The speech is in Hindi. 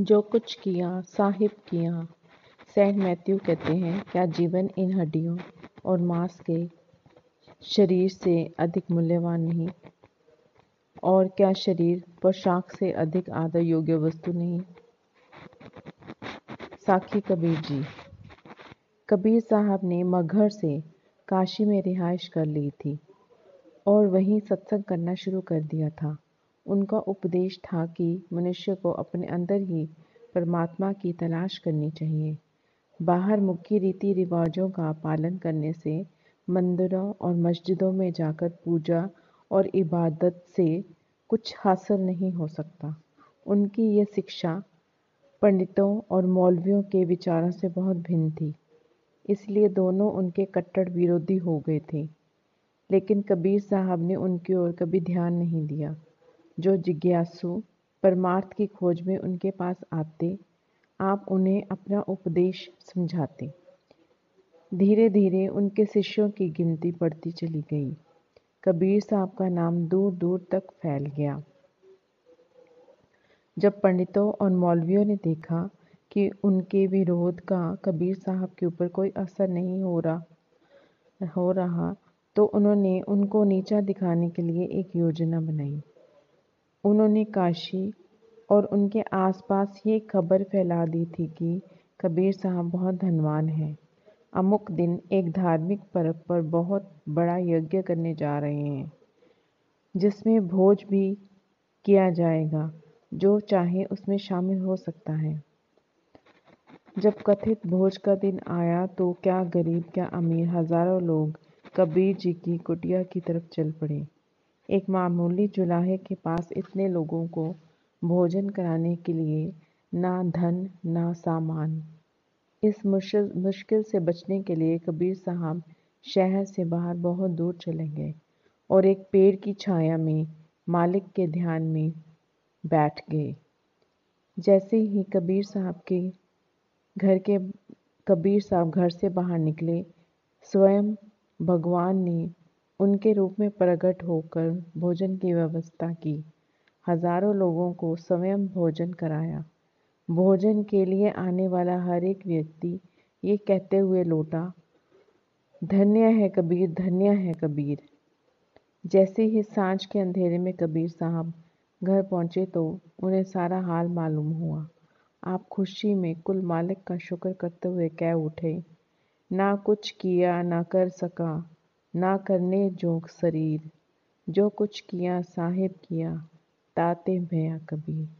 जो कुछ किया, साहिब किया। सेंट मैथ्यू कहते हैं, क्या जीवन इन हड्डियों और मांस के शरीर से अधिक मूल्यवान नहीं? और क्या शरीर पोशाक से अधिक आदर योग्य वस्तु नहीं? साखी कबीर जी, कबीर साहब ने मगहर से काशी में रिहाइश कर ली थी और वहीं सत्संग करना शुरू कर दिया था। उनका उपदेश था कि मनुष्य को अपने अंदर ही परमात्मा की तलाश करनी चाहिए। बाहर मुख्य रीति रिवाजों का पालन करने से मंदिरों और मस्जिदों में जाकर पूजा और इबादत से कुछ हासिल नहीं हो सकता। उनकी ये शिक्षा पंडितों और मौलवियों के विचारों से बहुत भिन्न थी, इसलिए दोनों उनके कट्टर विरोधी हो गए थे। लेकिन कबीर साहब ने उनकी ओर कभी ध्यान नहीं दिया। जो जिज्ञासु परमार्थ की खोज में उनके पास आते, आप उन्हें अपना उपदेश समझाते। धीरे धीरे उनके शिष्यों की गिनती बढ़ती चली गई। कबीर साहब का नाम दूर दूर तक फैल गया। जब पंडितों और मौलवियों ने देखा कि उनके विरोध का कबीर साहब के ऊपर कोई असर नहीं हो रहा हो रहा तो उन्होंने उनको नीचा दिखाने के लिए एक योजना बनाई। उन्होंने काशी और उनके आसपास ये खबर फैला दी थी कि कबीर साहब बहुत धनवान हैं। अमुक दिन एक धार्मिक पर्व पर बहुत बड़ा यज्ञ करने जा रहे हैं, जिसमें भोज भी किया जाएगा, जो चाहे उसमें शामिल हो सकता है। जब कथित भोज का दिन आया तो क्या गरीब, क्या अमीर हज़ारों लोग कबीर जी की कुटिया की तरफ़ चल पड़े। एक मामूली जुलाहे के पास इतने लोगों को भोजन कराने के लिए ना धन, ना सामान। इस मुश्किल मुश्किल से बचने के लिए कबीर साहब शहर से बाहर बहुत दूर चले गए और एक पेड़ की छाया में, मालिक के ध्यान में बैठ गए। जैसे ही कबीर साहब के घर के, कबीर साहब घर से बाहर निकले, स्वयं भगवान ने उनके रूप में प्रकट होकर भोजन की व्यवस्था की। हज़ारों लोगों को स्वयं भोजन कराया। भोजन के लिए आने वाला हर एक व्यक्ति ये कहते हुए लौटा, धन्य है कबीर, धन्य है कबीर। जैसे ही साँझ के अंधेरे में कबीर साहब घर पहुँचे तो उन्हें सारा हाल मालूम हुआ। आप खुशी में कुल मालिक का शुक्र करते हुए कह उठे, ना कुछ किया, ना कर सका ना करने जोग शरीर जो कुछ किया साहिब किया ताते भया कबीर।